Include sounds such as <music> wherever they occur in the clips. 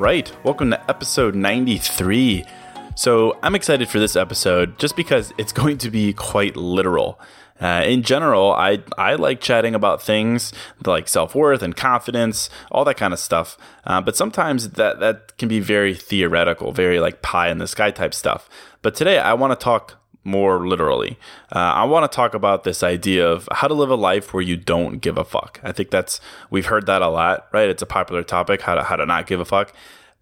Right, welcome to episode 93. So, I'm excited for this episode just because it's <laughs> going to be quite literal. Uh, in general, I I like chatting about things like self worth and confidence, all that kind of stuff. Uh, but sometimes that that can be very theoretical, very like pie in the sky type stuff. But today, I want to talk more literally. Uh, I want to talk about this idea of how to live a life where you don't give a fuck. I think that's we've heard that a lot, right? It's a popular topic how to how to not give a fuck.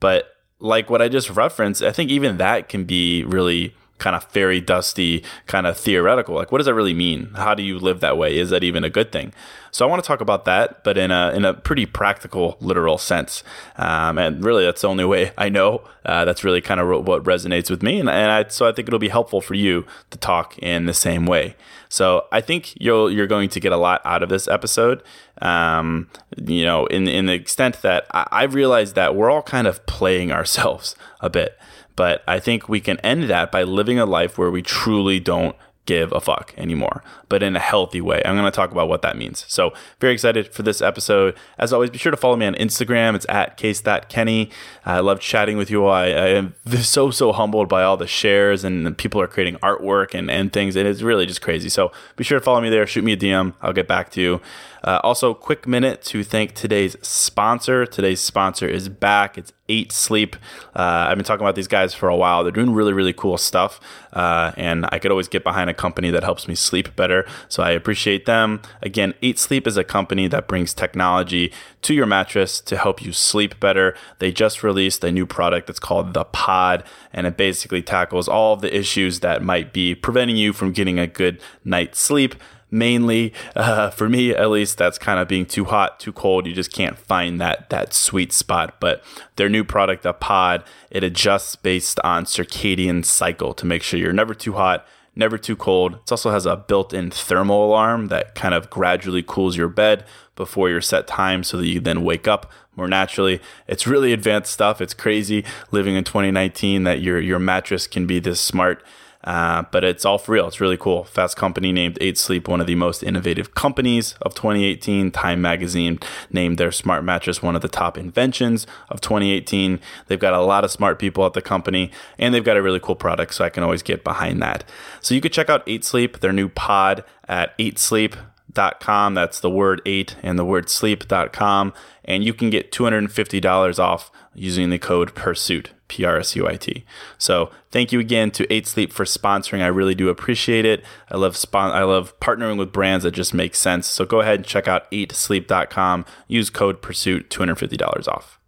But like what I just referenced, I think even that can be really kind of fairy dusty, kind of theoretical. Like, what does that really mean? How do you live that way? Is that even a good thing? So I want to talk about that, but in a in a pretty practical, literal sense. Um, and really, that's the only way I know. Uh, that's really kind of what resonates with me, and, and I, so I think it'll be helpful for you to talk in the same way. So I think you'll you're going to get a lot out of this episode. Um, you know, in in the extent that I, I realize that we're all kind of playing ourselves a bit. But I think we can end that by living a life where we truly don't give a fuck anymore, but in a healthy way. I'm going to talk about what that means. So, very excited for this episode. As always, be sure to follow me on Instagram. It's at case.kenny. I love chatting with you all. I, I am <laughs> so, so humbled by all the shares and people are creating artwork and, and things. And it's really just crazy. So, be sure to follow me there. Shoot me a DM. I'll get back to you. Uh, also, quick minute to thank today's sponsor. Today's sponsor is back. It's Eight Sleep. Uh, I've been talking about these guys for a while. They're doing really, really cool stuff. Uh, and I could always get behind a company that helps me sleep better. So I appreciate them. Again, Eight Sleep is a company that brings technology to your mattress to help you sleep better. They just released a new product that's called the Pod, and it basically tackles all of the issues that might be preventing you from getting a good night's sleep mainly uh, for me at least that's kind of being too hot too cold you just can't find that that sweet spot but their new product the pod it adjusts based on circadian cycle to make sure you're never too hot never too cold it also has a built-in thermal alarm that kind of gradually cools your bed before your set time so that you then wake up more naturally. It's really advanced stuff. It's crazy living in 2019 that your your mattress can be this smart. Uh, but it's all for real. It's really cool. Fast Company named Eight Sleep one of the most innovative companies of 2018. Time Magazine named their smart mattress one of the top inventions of 2018. They've got a lot of smart people at the company, and they've got a really cool product, so I can always get behind that. So you could check out Eight Sleep, their new pod at 8sleep.com. That's the word eight and the word sleep.com. And you can get $250 off using the code PURSUIT. P R S U I T. So thank you again to Eight Sleep for sponsoring. I really do appreciate it. I love spon- I love partnering with brands that just make sense. So go ahead and check out 8sleep.com. Use code Pursuit, $250 off.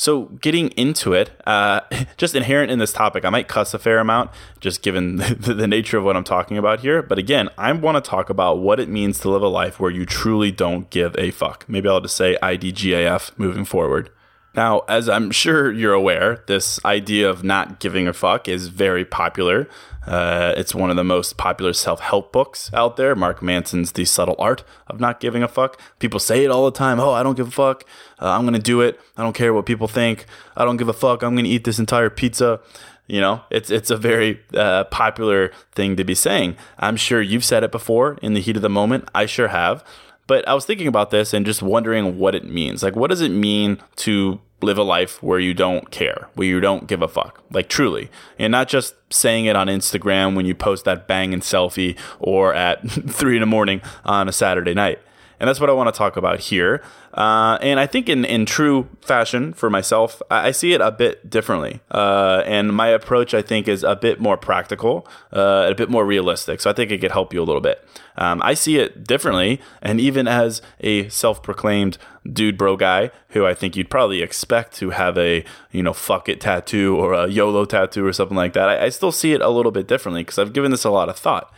So, getting into it, uh, <laughs> just inherent in this topic, I might cuss a fair amount, just given <laughs> the, the nature of what I'm talking about here. But again, I want to talk about what it means to live a life where you truly don't give a fuck. Maybe I'll just say IDGAF moving forward. Now, as I'm sure you're aware, this idea of not giving a fuck is very popular. Uh, it's one of the most popular self help books out there. Mark Manson's The Subtle Art of Not Giving a Fuck. People say it all the time Oh, I don't give a fuck. Uh, I'm going to do it. I don't care what people think. I don't give a fuck. I'm going to eat this entire pizza. You know, it's it's a very uh, popular thing to be saying. I'm sure you've said it before in the heat of the moment. I sure have. But I was thinking about this and just wondering what it means. Like, what does it mean to live a life where you don't care, where you don't give a fuck, like truly, and not just saying it on Instagram when you post that banging selfie or at <laughs> three in the morning on a Saturday night. And that's what I want to talk about here. Uh, and I think in, in true fashion for myself, I, I see it a bit differently. Uh, and my approach, I think, is a bit more practical, uh, a bit more realistic. So I think it could help you a little bit. Um, I see it differently. And even as a self proclaimed dude bro guy, who I think you'd probably expect to have a, you know, fuck it tattoo or a YOLO tattoo or something like that, I, I still see it a little bit differently because I've given this a lot of thought.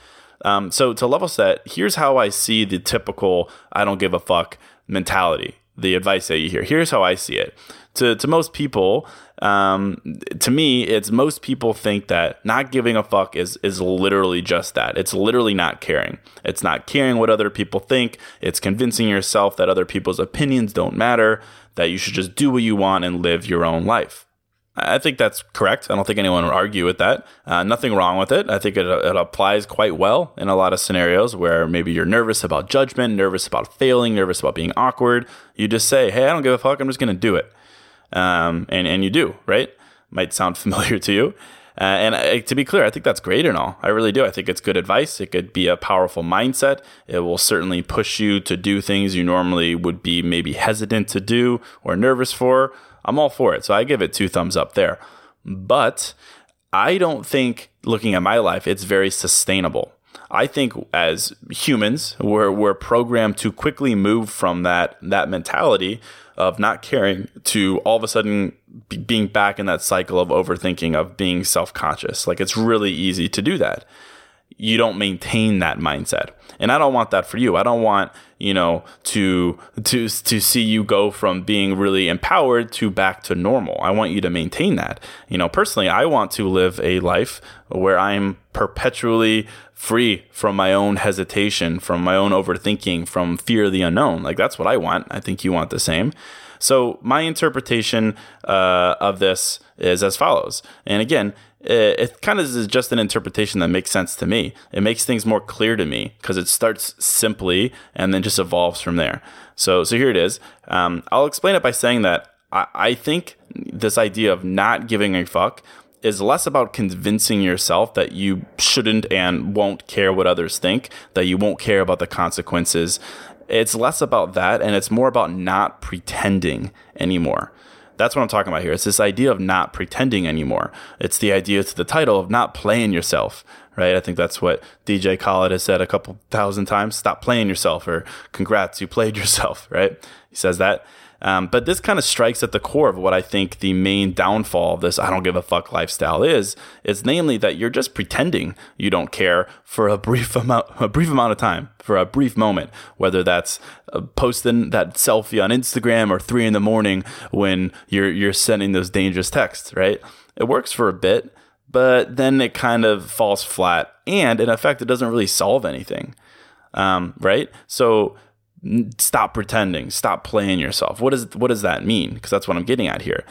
Um, so to level set, here's how I see the typical I don't give a fuck mentality, the advice that you hear. Here's how I see it. To, to most people, um, to me, it's most people think that not giving a fuck is is literally just that. It's literally not caring. It's not caring what other people think. It's convincing yourself that other people's opinions don't matter. That you should just do what you want and live your own life. I think that's correct. I don't think anyone would argue with that. Uh, nothing wrong with it. I think it, it applies quite well in a lot of scenarios where maybe you're nervous about judgment, nervous about failing, nervous about being awkward. You just say, "Hey, I don't give a fuck. I'm just going to do it," um, and and you do. Right? Might sound <laughs> familiar to you. Uh, and uh, to be clear, I think that's great and all. I really do. I think it's good advice. It could be a powerful mindset. It will certainly push you to do things you normally would be maybe hesitant to do or nervous for. I'm all for it. So I give it two thumbs up there. But I don't think, looking at my life, it's very sustainable. I think as humans, we're, we're programmed to quickly move from that, that mentality of not caring to all of a sudden be, being back in that cycle of overthinking, of being self conscious. Like it's really easy to do that you don't maintain that mindset. And I don't want that for you. I don't want, you know, to to to see you go from being really empowered to back to normal. I want you to maintain that. You know, personally, I want to live a life where I'm perpetually free from my own hesitation, from my own overthinking, from fear of the unknown. Like that's what I want. I think you want the same. So my interpretation uh, of this is as follows. And again, it, it kind of is just an interpretation that makes sense to me. It makes things more clear to me because it starts simply and then just evolves from there. So, so here it is. Um, I'll explain it by saying that I, I think this idea of not giving a fuck is less about convincing yourself that you shouldn't and won't care what others think, that you won't care about the consequences. It's less about that and it's more about not pretending anymore. That's what I'm talking about here. It's this idea of not pretending anymore. It's the idea to the title of not playing yourself, right? I think that's what DJ Khaled has said a couple thousand times. Stop playing yourself or congrats, you played <laughs> yourself, right? He says that. Um, but this kind of strikes at the core of what I think the main downfall of this I don't give a fuck lifestyle is, is namely that you're just pretending you don't care for a brief <laughs> amount, a brief amount of time, for a brief moment, whether that's uh, posting that selfie on Instagram or three in the morning when you're, you're sending those dangerous texts, right? It works for a bit, but then it kind of falls flat. And in effect, it doesn't really solve anything. Um, right? So stop pretending stop playing yourself. What does what does that mean? Because that's what i'm getting at here.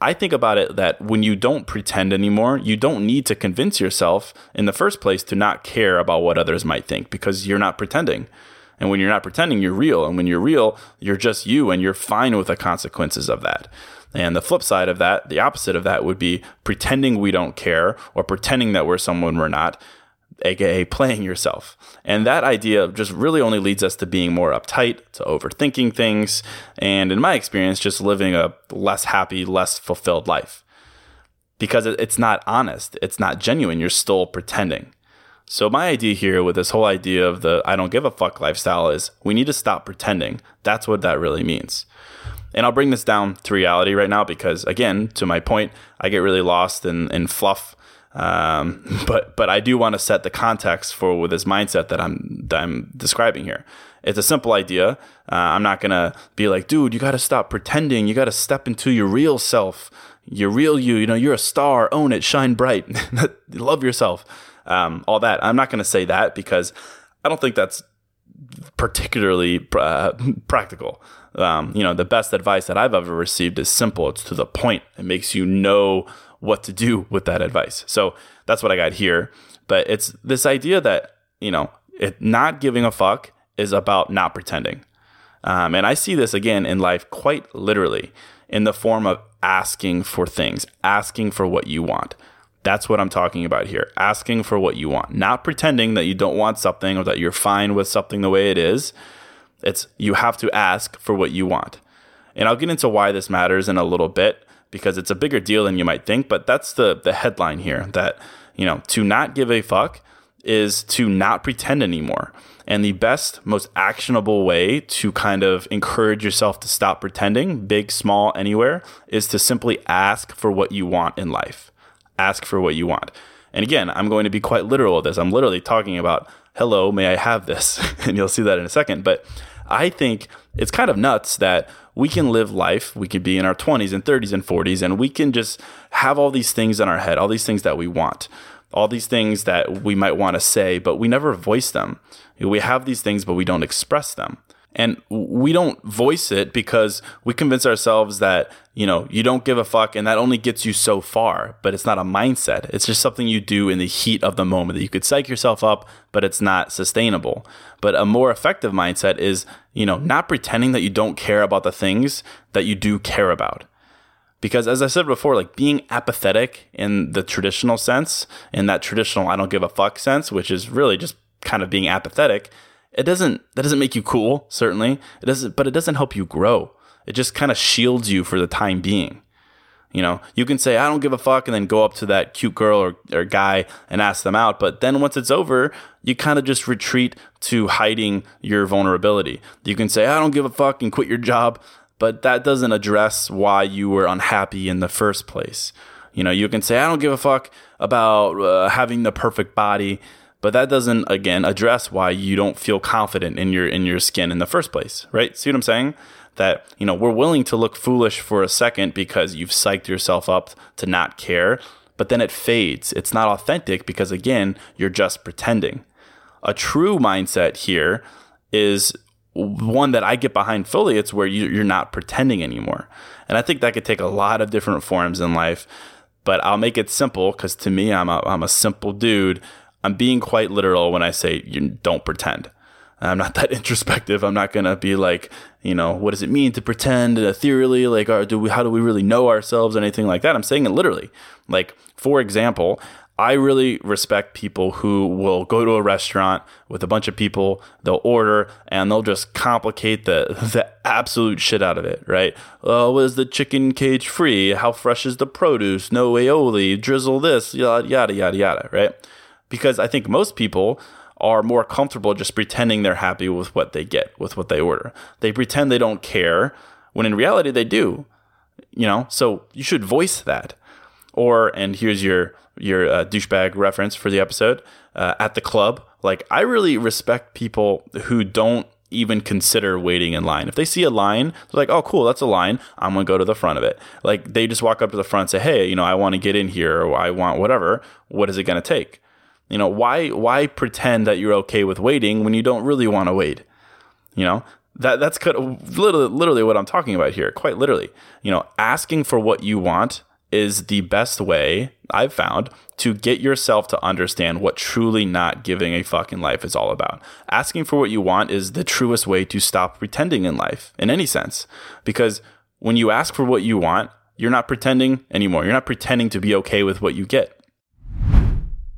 I think about it that when you don't pretend anymore you don't need to convince yourself in the first place to not care about what others might think because you're not pretending. And when you're not pretending you're real. And when you're real you're just you and you're fine with the consequences of that. And the flip side of that the opposite of that would be pretending we don't care or pretending that we're someone we're not aka playing yourself. And that idea just really only leads us to being more uptight, to overthinking things, and in my experience, just living a less happy, less fulfilled life. Because it's not honest, it's not genuine, you're still pretending. So, my idea here with this whole idea of the I don't give a fuck lifestyle is we need to stop pretending. That's what that really means. And I'll bring this down to reality right now because, again, to my point, I get really lost in, in fluff. Um, <laughs> but but I do want to set the context for with this mindset that I'm that I'm describing here. It's a simple idea. Uh, I'm not gonna be like, dude, you got to stop pretending. You got to step into your real self, your real you. You know, you're a star. Own it. Shine bright. <laughs> Love yourself. Um, all that. I'm not gonna say that because I don't think that's particularly uh, practical. Um, you know, the best advice that I've ever received is simple. It's to the point. It makes you know what to do with that advice. So that's what I got here. But it's this idea that you know, it not giving a fuck is about not pretending. Um, and I see this again in life quite literally in the form of asking for things, asking for what you want. That's what I'm talking about here. Asking for what you want, not pretending that you don't want something or that you're fine with something the way it is. It's you have to ask for what you want. And I'll get into why this matters in a little bit because it's a bigger deal than you might think, but that's the the headline here that, you know, to not give a fuck is to not pretend anymore. And the best, most actionable way to kind of encourage yourself to stop pretending, big, small, anywhere, is to simply ask for what you want in life ask for what you want. And again, I'm going to be quite literal with this. I'm literally talking about, hello, may I have this? <laughs> and you'll see that in a second. But I think it's kind of nuts that we can live life, we can be in our 20s and 30s and 40s, and we can just have all these things in our head, all these things that we want, all these things that we might want to say, but we never voice them. We have these things, but we don't express them. And we don't voice it because we convince ourselves that, you know, you don't give a fuck and that only gets you so far, but it's not a mindset. It's just something you do in the heat of the moment that you could psych yourself up, but it's not sustainable. But a more effective mindset is, you know, not pretending that you don't care about the things that you do care about. Because as I said before, like being apathetic in the traditional sense, in that traditional I don't give a fuck sense, which is really just kind of being apathetic, it doesn't that doesn't make you cool certainly. It doesn't but it doesn't help you grow. It just kind of shields you for the time being. You know you can say i don't give a fuck and then go up to that cute girl or, or guy and ask them out but then once it's over you kind of just retreat to hiding your vulnerability. You can say i don't give a fuck and quit your job but that doesn't address why you were unhappy in the first place. You know you can say i don't give a fuck about uh, having the perfect body but that doesn't again address why you don't feel confident in your in your skin in the first place right see what i'm saying that you know we're willing to look foolish for a second because you've psyched yourself up to not care but then it fades it's not authentic because again you're just pretending a true mindset here is one that I get behind fully. It's where you, are not pretending anymore. And I think that could take a lot of different forms in life, but I'll make it simple because to me, I'm a, I'm a simple dude I'm being quite literal when I say you don't pretend. I'm not that <laughs> introspective. I'm not gonna be like, you know, what does it mean to pretend ethereally? Like, or do we? How do we really know ourselves? Or anything like that? I'm saying it literally. Like, for example, I really respect people who will go to a restaurant with a bunch of people, they'll order and they'll just complicate the <laughs> the absolute shit out of it, right? Oh, was the chicken cage free? How fresh is the produce? No aioli, drizzle this, yada yada yada yada, right? Because I think most people are more comfortable just pretending they're happy with what they get, with what they order. They pretend they don't care when in reality they do. You know, so you should voice that. Or and here's your your uh, douchebag reference for the episode uh, at the club. Like I really respect people who don't even consider waiting in line. If they see a line, they're like, "Oh, cool, that's a line. I'm gonna go to the front of it." Like they just walk up to the front, and say, "Hey, you know, I want to get in here, or I want whatever. What is it gonna take?" You know, why why pretend that you're okay with waiting when you don't really want to wait? You know, that that's kind of literally, literally what I'm talking about here. Quite literally, you know, asking for what you want is the best way I've found to get yourself to understand what truly not giving a fucking life is all about. Asking for what you want is the truest way to stop pretending in life in any sense. Because when you ask for what you want, you're not pretending anymore. You're not pretending to be okay with what you get.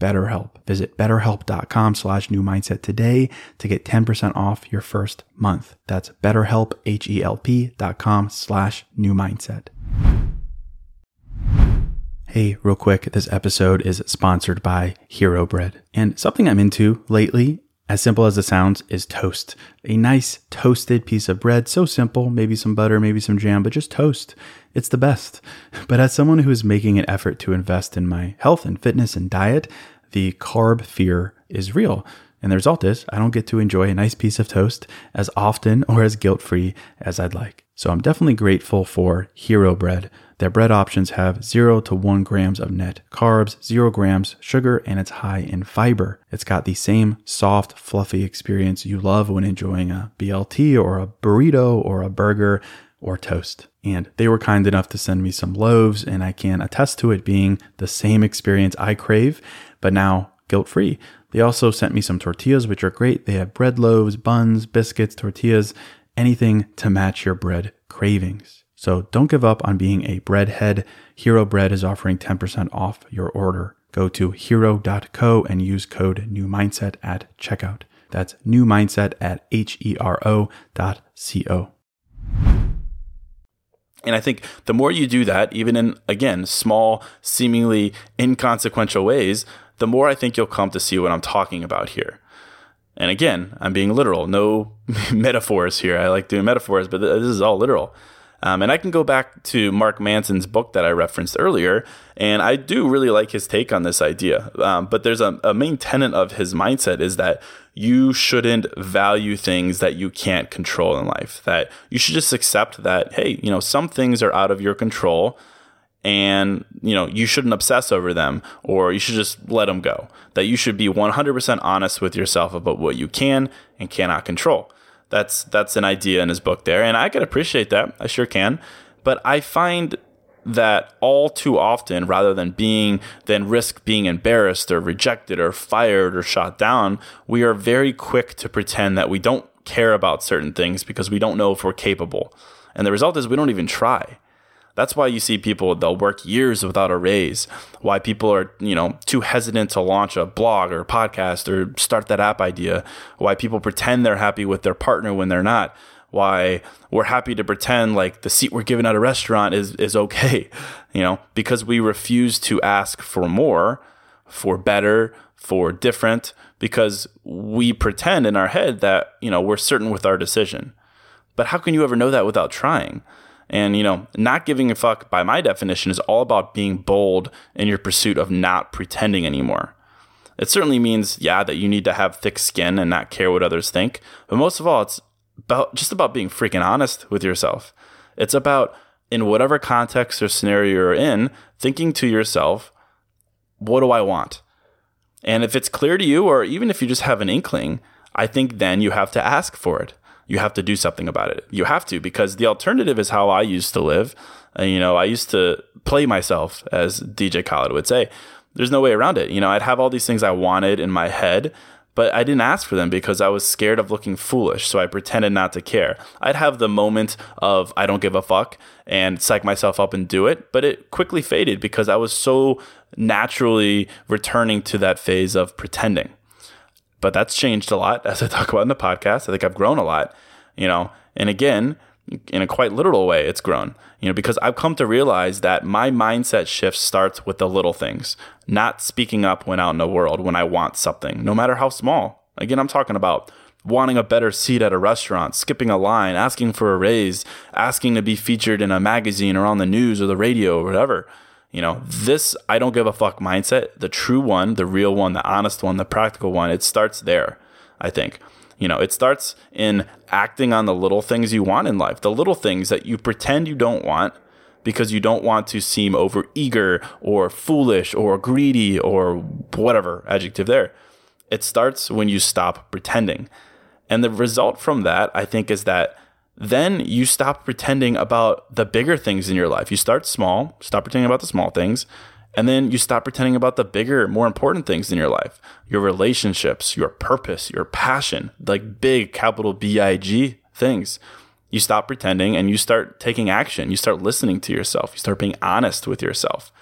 BetterHelp. Visit betterhelp.com slash new mindset today to get 10% off your first month. That's betterhelp, H-E-L-P dot com slash new mindset. Hey, real quick, this episode is sponsored by Hero Bread. And something I'm into lately, as simple as it sounds, is toast. A nice toasted piece of bread, so simple, maybe some butter, maybe some jam, but just toast. It's the best. But as someone who is making an effort to invest in my health and fitness and diet, the carb fear is real. And the result is I don't get to enjoy a nice piece of toast as often or as guilt free as I'd like. So I'm definitely grateful for Hero Bread. Their bread options have 0 to 1 grams of net carbs, 0 grams sugar, and it's high in fiber. It's got the same soft, fluffy experience you love when enjoying a BLT or a burrito or a burger or toast. And they were kind enough to send me some loaves, and I can attest to it being the same experience I crave, but now guilt free. They also sent me some tortillas, which are great. They have bread loaves, buns, biscuits, tortillas, anything to match your bread cravings. So don't give up on being a breadhead. Hero Bread is offering 10% off your order. Go to hero.co and use code new mindset at checkout. That's new mindset at H E R O dot C O. And I think the more you do that, even in, again, small, seemingly inconsequential ways, the more I think you'll come to see what I'm talking about here. And again, I'm being literal, no <laughs> metaphors here. I like doing metaphors, but this is all literal. Um, and I can go back to Mark Manson's book that I referenced earlier, and I do really like his take on this idea. Um, but there's a, a main tenet of his mindset is that you shouldn't value things that you can't control in life. That you should just accept that, hey, you know, some things are out of your control and you know you shouldn't obsess over them or you should just let them go that you should be 100% honest with yourself about what you can and cannot control that's that's an idea in his book there, and I can appreciate that. I sure can. But I find that all too often, rather than being than risk being embarrassed or rejected or fired or shot down, we are very quick to pretend that we don't care about certain things because we don't know if we're capable. And the result is we don't even try. That's why you see people they'll work years without a raise. Why people are, you know, too hesitant to launch a blog or a podcast or start that app idea. Why people pretend they're happy with their partner when they're not. Why we're happy to pretend like the seat we're given at a restaurant is is okay, <laughs> you know, because we refuse to ask for more, for better, for different because we pretend in our head that, you know, we're certain with our decision. But how can you ever know that without trying? And, you know, not giving a fuck, by my definition, is all about being bold in your pursuit of not pretending anymore. It certainly means, yeah, that you need to have thick skin and not care what others think. But most of all, it's about just about being freaking honest with yourself. It's about, in whatever context or scenario you're in, thinking to yourself, what do I want? And if it's clear to you, or even if you just have an inkling, I think then you have to ask for it you have to do something about it. You have to because the alternative is how I used to live. Uh, you know, I used to play myself, as DJ Khaled would say. There's no way around it. You know, I'd have all these things I wanted in my head, but I didn't ask for them because I was scared of looking foolish. So I pretended not to care. I'd have the moment of I don't give a fuck and psych myself up and do it, but it quickly faded because I was so naturally returning to that phase of pretending but that's changed a lot <laughs> as I talk about in the podcast. I think I've grown a lot, you know, and again, in a quite literal way, it's grown, you know, because I've come to realize that my mindset shift starts with the little things, not speaking up when out in the world when I want something, no matter how small. Again, I'm talking about wanting a better seat at a restaurant, skipping a line, asking for a raise, asking to be featured in a magazine or on the news or the radio or whatever. You know, this I don't give a fuck mindset, the true one, the real one, the honest one, the practical one, it starts there, I think. You know, it starts in acting on the little things you want in life, the little things that you pretend you don't want because you don't want to seem over eager or foolish or greedy or whatever adjective there. It starts when you stop pretending. And the result from that, I think, is that then you stop pretending about the bigger things in your life. You start small, stop pretending about the small things, and then you stop pretending about the bigger, more important things in your life your relationships, your purpose, your passion, like big capital B I G things. You stop pretending and you start taking action. You start listening to yourself. You start being honest with yourself.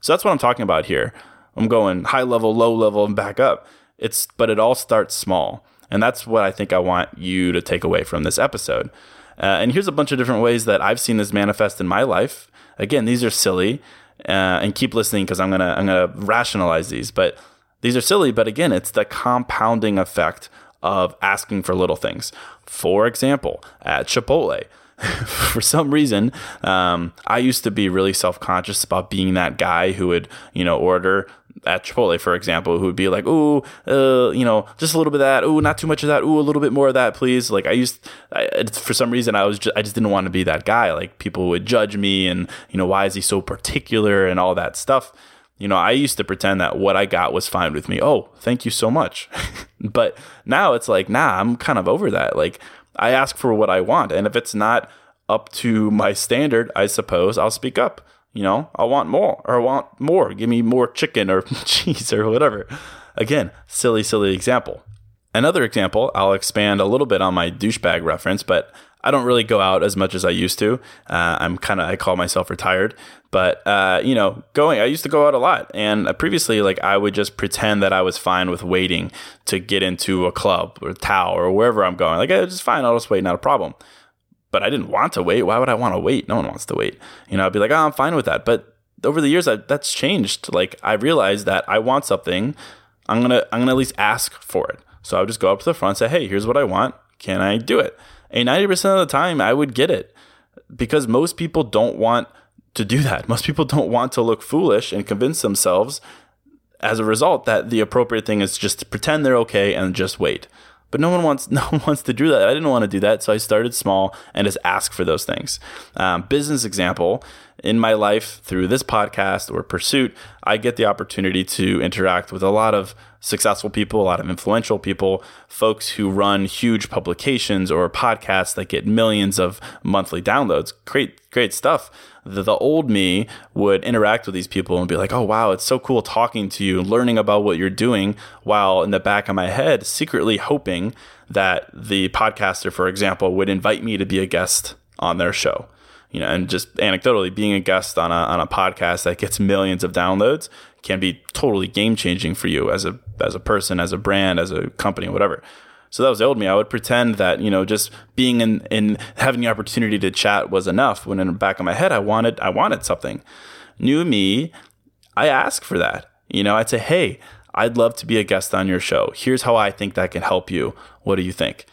So that's what I'm talking about here. I'm going high level, low level, and back up. It's but it all starts small. And that's what I think I want you to take away from this episode. Uh, and here's a bunch of different ways that I've seen this manifest in my life. Again, these are silly, uh, and keep listening because I'm gonna I'm gonna rationalize these. But these are silly. But again, it's the compounding effect of asking for little things. For example, at Chipotle. <laughs> for some reason, um, I used to be really self conscious about being that guy who would, you know, order at Chipotle, for example, who would be like, "Ooh, uh, you know, just a little bit of that. Ooh, not too much of that. Ooh, a little bit more of that, please." Like I used, I, for some reason, I was just, I just didn't want to be that guy. Like people would judge me, and you know, why is he so particular and all that stuff. You know, I used to pretend that what I got was fine with me. Oh, thank you so much. <laughs> but now it's like, nah, I'm kind of over that. Like I ask for what I want, and if it's not up to my standard, I suppose I'll speak up. You know, I want more or I want more. Give me more chicken or <laughs> cheese or whatever. Again, silly, silly example. Another example, I'll expand a little bit on my douchebag reference, but I don't really go out as much as I used to. Uh, I'm kind of, I call myself retired, but, uh, you know, going, I used to go out a lot. And uh, previously, like, I would just pretend that I was fine with waiting to get into a club or a Tao or wherever I'm going. Like, it's just fine. I'll just wait, not a problem but I didn't want to wait. Why would I want to wait? No one wants to wait. You know, I'd be like, oh, I'm fine with that. But over the years, I, that's changed. Like I realized that I want something. I'm gonna I'm gonna at least ask for it. So I would just go up to the front and say, hey, here's what I want. Can I do it? And 90% of the time, I would get it because most people don't want to do that. <laughs> Most people don't want to look foolish and convince themselves as a result that the appropriate thing is just to pretend they're okay and just wait. But no one wants <laughs> no one wants to do that. I didn't want to do that, so I started small and just ask for those things. Um, business example in my life through this podcast or pursuit, I get the opportunity to interact with a lot of successful people, a lot of influential people, folks who run huge publications or podcasts that get millions of monthly downloads. Great, great stuff. The, the old me would interact with these people and be like, oh, wow, it's so cool talking to you, learning about what you're doing, while in the back of my head, secretly hoping that the podcaster, for example, would invite me to be a guest on their show you know, and just anecdotally being a guest on a, on a podcast that gets millions of downloads can be totally game changing for you as a, as a person, as a brand, as a company, whatever. So that was the old me. I would pretend that, you know, just being in, in having the opportunity to chat was enough when in the back of my head, I wanted, I wanted something. New me, I ask for that. You know, I'd say, Hey, I'd love to be a guest on your show. Here's how I think that can help you. What do you think?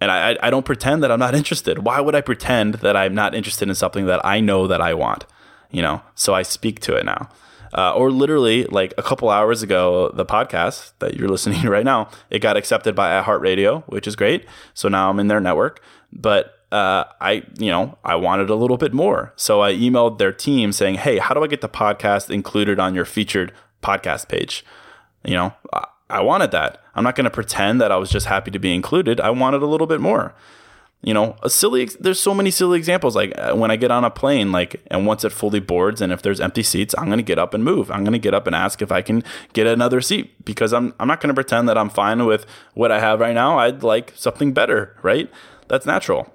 And I, I don't pretend that I'm not interested. Why would I pretend that I'm not interested in something that I know that I want? You know, so I speak to it now. Uh, or literally, like a couple hours ago, the podcast that you're <laughs> listening to right now, it got accepted by iHeartRadio, which is great. So now I'm in their network. But uh, I, you know, I wanted a little bit more. So I emailed their team saying, "Hey, how do I get the podcast included on your featured podcast page?" You know, I wanted that. I'm not going to pretend that I was just happy to be included. I wanted a little bit more. You know, a silly. There's so many silly examples. Like uh, when I get on a plane, like, and once it fully boards, and if there's empty seats, I'm going to get up and move. I'm going to get up and ask if I can get another seat because I'm I'm not going to pretend that I'm fine with what I have right now. I'd like something better, right? That's natural.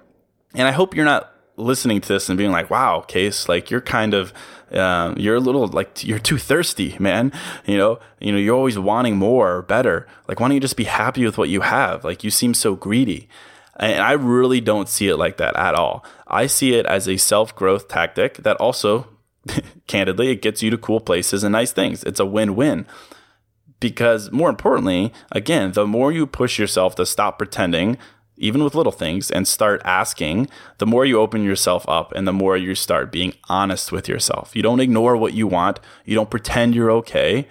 And I hope you're not listening to this and being like, "Wow, Case, like you're kind of." Um, you're a little like you're too thirsty, man. You know, you know, you're always wanting more or better. Like, why don't you just be happy with what you have? Like, you seem so greedy. And I really don't see it like that at all. I see it as a self growth tactic that also, <laughs> candidly, it gets you to cool places and nice things. It's a win win. Because more importantly, again, the more you push yourself to stop pretending, even with little things, and start asking, the more you open yourself up and the more you start being honest with yourself. You don't ignore what you want, you don't pretend you're okay.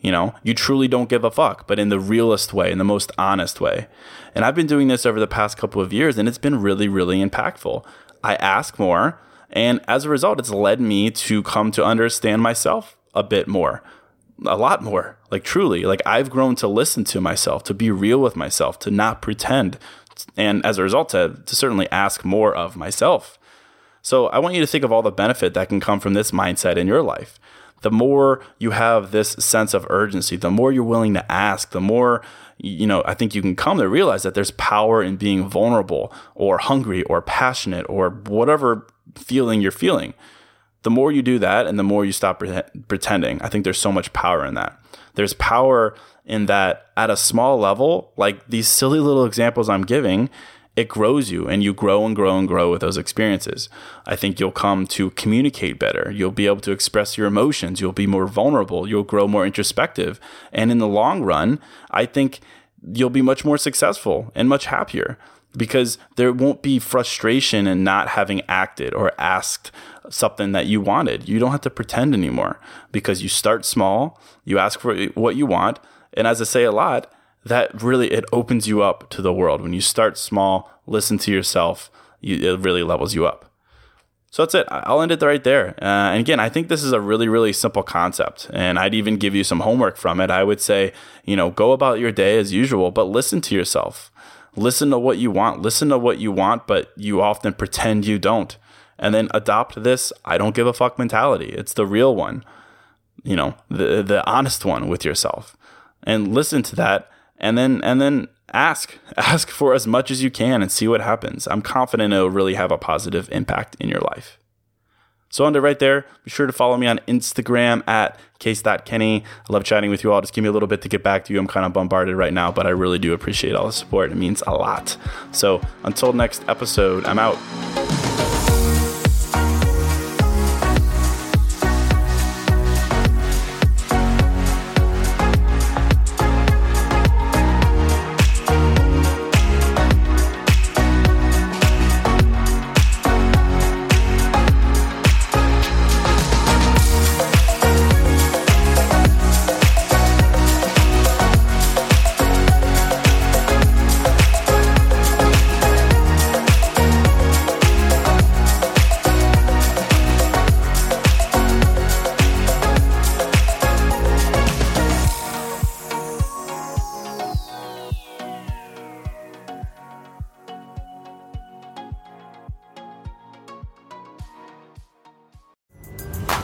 You know, you truly don't give a fuck, but in the realest way, in the most honest way. And I've been doing this over the past couple of years, and it's been really, really impactful. I ask more, And as a result, it's led me to come to understand myself a bit more, a lot more. Like truly, like I've grown to listen to myself, to be real with myself, to not pretend. And as a result, to, to certainly ask more of myself. So I want you to think of all the benefit that can come from this mindset in your life. The more you have this sense of urgency, the more you're willing to ask, the more you know, I think you can come to realize that there's power in being vulnerable or hungry or passionate or whatever feeling you're feeling. The more you do that and the more you stop pre- pretending, I think there's so much power in that. There's power in that at a small level, like these silly little examples I'm giving, it grows you and you grow and grow and grow with those experiences. I think you'll come to communicate better. You'll be able to express your emotions. You'll be more vulnerable. You'll grow more introspective. And in the long run, I think you'll be much more successful and much happier because there won't be frustration in not having acted or asked something that you wanted. You don't have to pretend anymore because you start small, you ask for what you want, and as I say a lot, that really it opens you up to the world. When you start small, listen to yourself, you, it really levels you up. So that's it. I'll end it right there. Uh, and again, I think this is a really, really simple concept. And I'd even give you some homework from it. I would say, you know, go about your day as usual, but listen to yourself. Listen to what you want. Listen to what you want, but you often pretend you don't. And then adopt this I don't give a fuck mentality. It's the real one, you know, the, the honest one with yourself. And listen to that. And then, and then ask <laughs> ask for as much as you can and see what happens. I'm confident it'll really have a positive impact in your life. So under right there be sure to follow me on instagram at case.kenny i love chatting with you all. Just give me a little bit to get back to you. I'm kind of bombarded right now but i really do appreciate all the support. It means a lot. So until next episode i'm out